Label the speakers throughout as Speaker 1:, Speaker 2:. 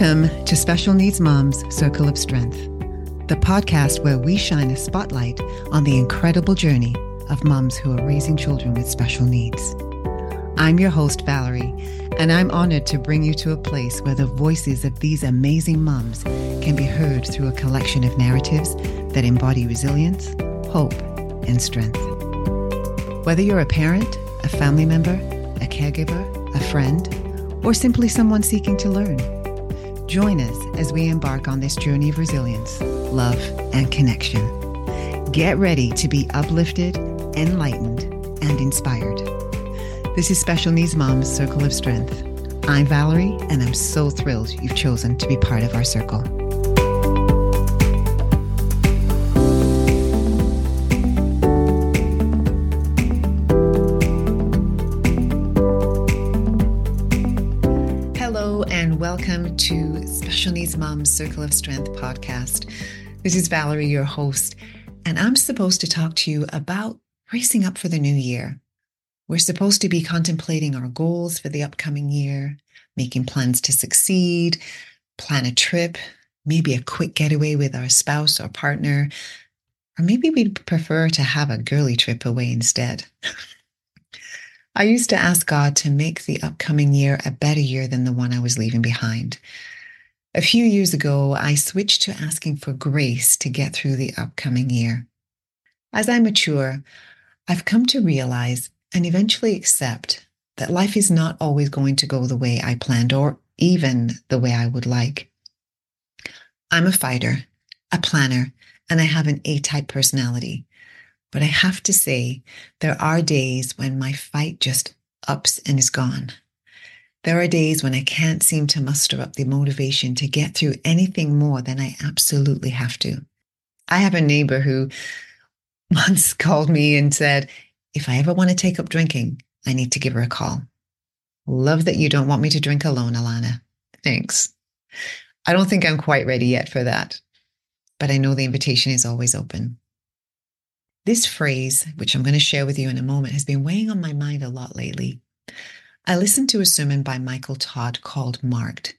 Speaker 1: Welcome to Special Needs Moms Circle of Strength, the podcast where we shine a spotlight on the incredible journey of moms who are raising children with special needs. I'm your host, Valerie, and I'm honored to bring you to a place where the voices of these amazing moms can be heard through a collection of narratives that embody resilience, hope, and strength. Whether you're a parent, a family member, a caregiver, a friend, or simply someone seeking to learn, join us as we embark on this journey of resilience, love, and connection. Get ready to be uplifted, enlightened, and inspired. This is Special Needs Mom's Circle of Strength. I'm Valerie, and I'm so thrilled you've chosen to be part of our circle. Hello, and welcome to Special Needs Mom's Circle of Strength podcast. This is Valerie, your host, and I'm supposed to talk to you about bracing up for the new year. We're supposed to be contemplating our goals for the upcoming year, making plans to succeed, plan a trip, maybe a quick getaway with our spouse or partner, or maybe we'd prefer to have a girly trip away instead. I used to ask God to make the upcoming year a better year than the one I was leaving behind. A few years ago, I switched to asking for grace to get through the upcoming year. As I mature, I've come to realize and eventually accept that life is not always going to go the way I planned or even the way I would like. I'm a fighter, a planner, and I have an A type personality. But I have to say, there are days when my fight just ups and is gone. There are days when I can't seem to muster up the motivation to get through anything more than I absolutely have to. I have a neighbor who once called me and said, if I ever want to take up drinking, I need to give her a call. Love that you don't want me to drink alone, Alana. Thanks. I don't think I'm quite ready yet for that, but I know the invitation is always open. This phrase, which I'm going to share with you in a moment, has been weighing on my mind a lot lately. I listened to a sermon by Michael Todd called Marked.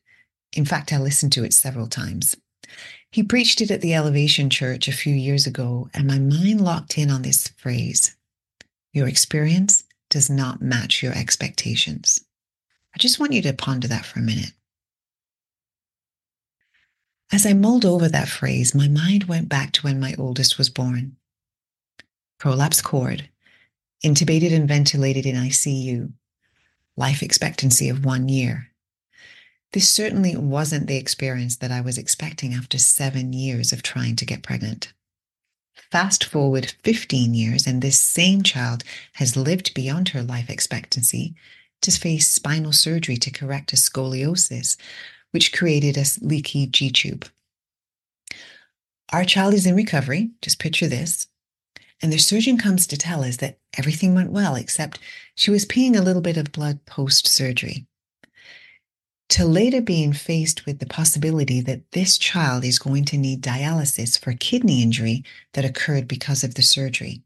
Speaker 1: In fact, I listened to it several times. He preached it at the Elevation Church a few years ago, and my mind locked in on this phrase your experience does not match your expectations. I just want you to ponder that for a minute. As I mulled over that phrase, my mind went back to when my oldest was born. Prolapse cord, intubated and ventilated in ICU, life expectancy of one year. This certainly wasn't the experience that I was expecting after seven years of trying to get pregnant. Fast forward 15 years, and this same child has lived beyond her life expectancy to face spinal surgery to correct a scoliosis, which created a leaky G tube. Our child is in recovery. Just picture this. And the surgeon comes to tell us that everything went well, except she was peeing a little bit of blood post surgery to later being faced with the possibility that this child is going to need dialysis for kidney injury that occurred because of the surgery.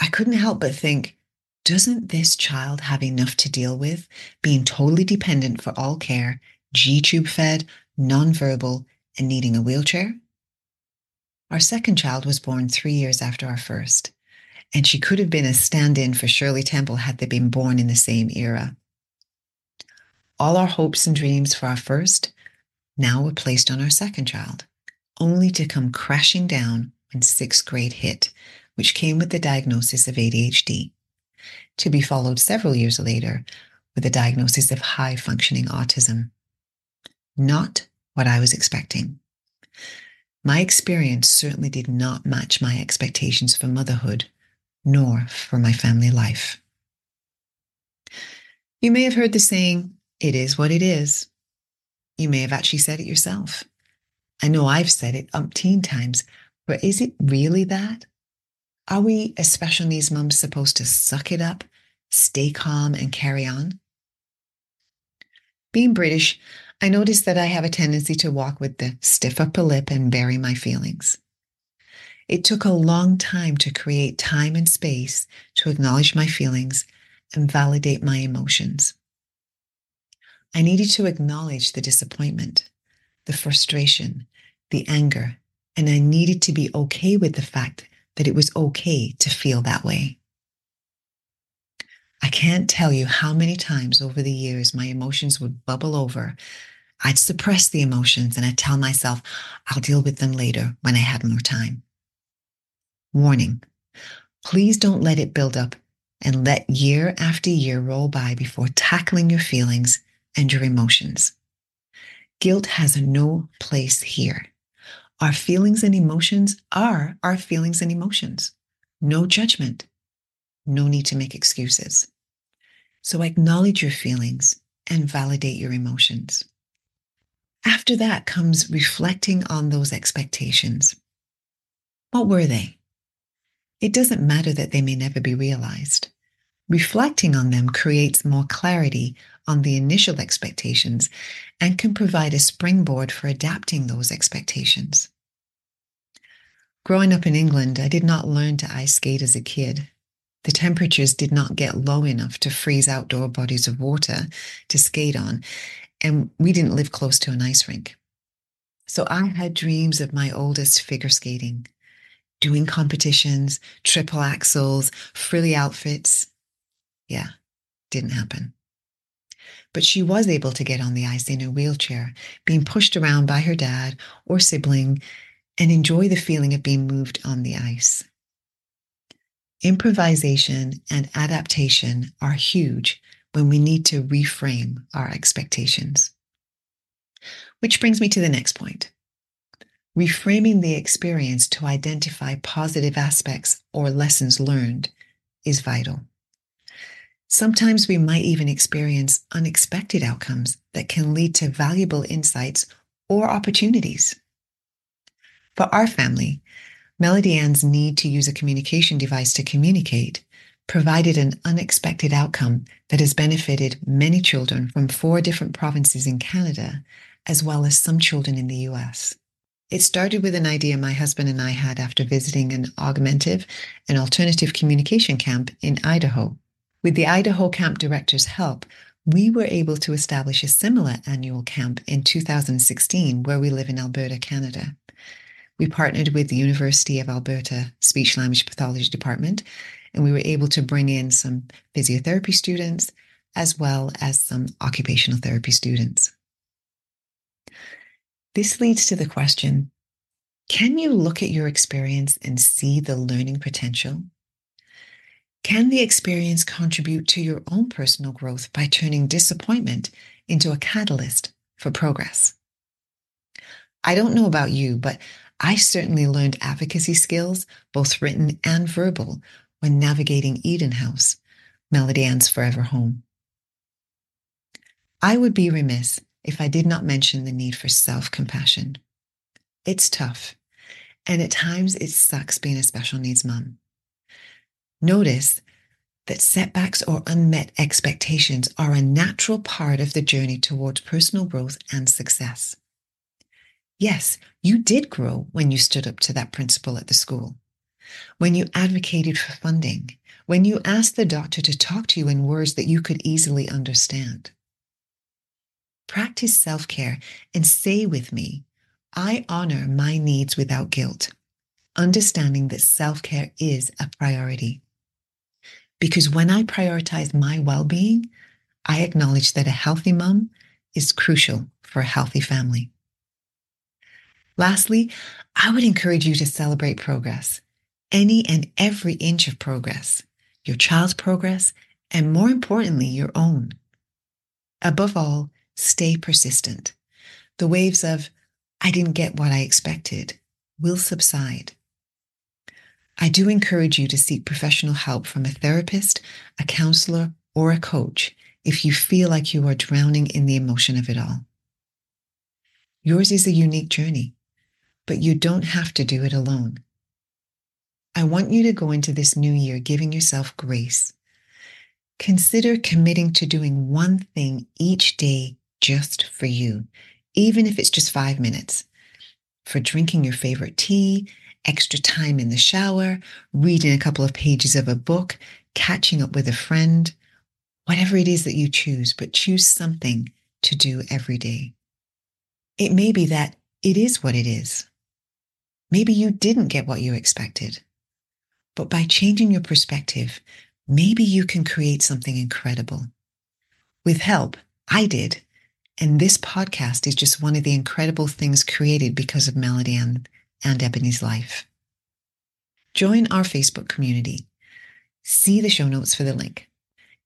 Speaker 1: I couldn't help but think, doesn't this child have enough to deal with being totally dependent for all care, G tube fed, nonverbal, and needing a wheelchair? Our second child was born three years after our first, and she could have been a stand in for Shirley Temple had they been born in the same era. All our hopes and dreams for our first now were placed on our second child, only to come crashing down when sixth grade hit, which came with the diagnosis of ADHD, to be followed several years later with a diagnosis of high functioning autism. Not what I was expecting. My experience certainly did not match my expectations for motherhood, nor for my family life. You may have heard the saying, it is what it is. You may have actually said it yourself. I know I've said it umpteen times, but is it really that? Are we, as special needs moms, supposed to suck it up, stay calm, and carry on? Being British, I notice that I have a tendency to walk with the stiff upper lip and bury my feelings. It took a long time to create time and space to acknowledge my feelings and validate my emotions. I needed to acknowledge the disappointment, the frustration, the anger, and I needed to be okay with the fact that it was okay to feel that way. I can't tell you how many times over the years my emotions would bubble over. I'd suppress the emotions and I'd tell myself I'll deal with them later when I had more time. Warning please don't let it build up and let year after year roll by before tackling your feelings and your emotions. Guilt has no place here. Our feelings and emotions are our feelings and emotions. No judgment. No need to make excuses. So acknowledge your feelings and validate your emotions. After that comes reflecting on those expectations. What were they? It doesn't matter that they may never be realized. Reflecting on them creates more clarity on the initial expectations and can provide a springboard for adapting those expectations. Growing up in England, I did not learn to ice skate as a kid. The temperatures did not get low enough to freeze outdoor bodies of water to skate on, and we didn't live close to an ice rink. So I had dreams of my oldest figure skating, doing competitions, triple axels, frilly outfits. Yeah, didn't happen. But she was able to get on the ice in her wheelchair, being pushed around by her dad or sibling, and enjoy the feeling of being moved on the ice. Improvisation and adaptation are huge when we need to reframe our expectations. Which brings me to the next point. Reframing the experience to identify positive aspects or lessons learned is vital. Sometimes we might even experience unexpected outcomes that can lead to valuable insights or opportunities. For our family, Melody Ann's need to use a communication device to communicate provided an unexpected outcome that has benefited many children from four different provinces in Canada, as well as some children in the US. It started with an idea my husband and I had after visiting an augmentative and alternative communication camp in Idaho. With the Idaho camp director's help, we were able to establish a similar annual camp in 2016 where we live in Alberta, Canada. We partnered with the University of Alberta Speech Language Pathology Department, and we were able to bring in some physiotherapy students as well as some occupational therapy students. This leads to the question Can you look at your experience and see the learning potential? Can the experience contribute to your own personal growth by turning disappointment into a catalyst for progress? I don't know about you, but I certainly learned advocacy skills, both written and verbal, when navigating Eden House, Melody Ann's forever home. I would be remiss if I did not mention the need for self compassion. It's tough, and at times it sucks being a special needs mom. Notice that setbacks or unmet expectations are a natural part of the journey towards personal growth and success. Yes, you did grow when you stood up to that principal at the school, when you advocated for funding, when you asked the doctor to talk to you in words that you could easily understand. Practice self care and say with me, I honor my needs without guilt, understanding that self care is a priority. Because when I prioritize my well being, I acknowledge that a healthy mom is crucial for a healthy family. Lastly, I would encourage you to celebrate progress, any and every inch of progress, your child's progress, and more importantly, your own. Above all, stay persistent. The waves of, I didn't get what I expected, will subside. I do encourage you to seek professional help from a therapist, a counselor, or a coach if you feel like you are drowning in the emotion of it all. Yours is a unique journey but you don't have to do it alone. I want you to go into this new year giving yourself grace. Consider committing to doing one thing each day just for you, even if it's just five minutes. For drinking your favorite tea, extra time in the shower, reading a couple of pages of a book, catching up with a friend, whatever it is that you choose, but choose something to do every day. It may be that it is what it is. Maybe you didn't get what you expected. But by changing your perspective, maybe you can create something incredible. With help, I did. And this podcast is just one of the incredible things created because of Melody Ann, and Ebony's life. Join our Facebook community. See the show notes for the link.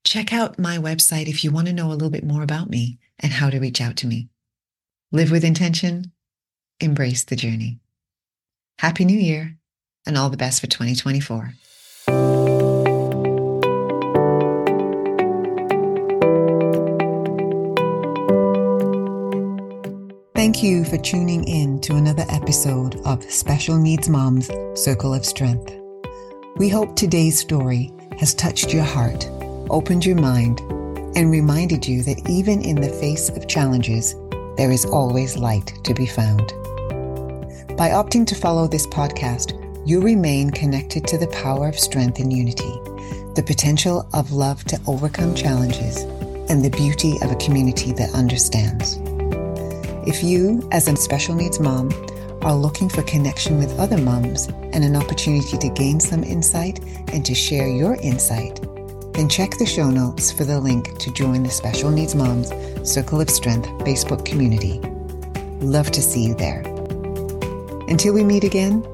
Speaker 1: Check out my website if you want to know a little bit more about me and how to reach out to me. Live with intention, embrace the journey. Happy New Year and all the best for 2024. Thank you for tuning in to another episode of Special Needs Moms Circle of Strength. We hope today's story has touched your heart, opened your mind, and reminded you that even in the face of challenges, there is always light to be found. By opting to follow this podcast, you remain connected to the power of strength and unity, the potential of love to overcome challenges, and the beauty of a community that understands. If you, as a special needs mom, are looking for connection with other moms and an opportunity to gain some insight and to share your insight, then check the show notes for the link to join the Special Needs Moms Circle of Strength Facebook community. Love to see you there. Until we meet again,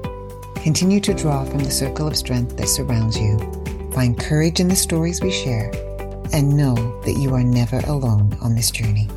Speaker 1: continue to draw from the circle of strength that surrounds you. Find courage in the stories we share and know that you are never alone on this journey.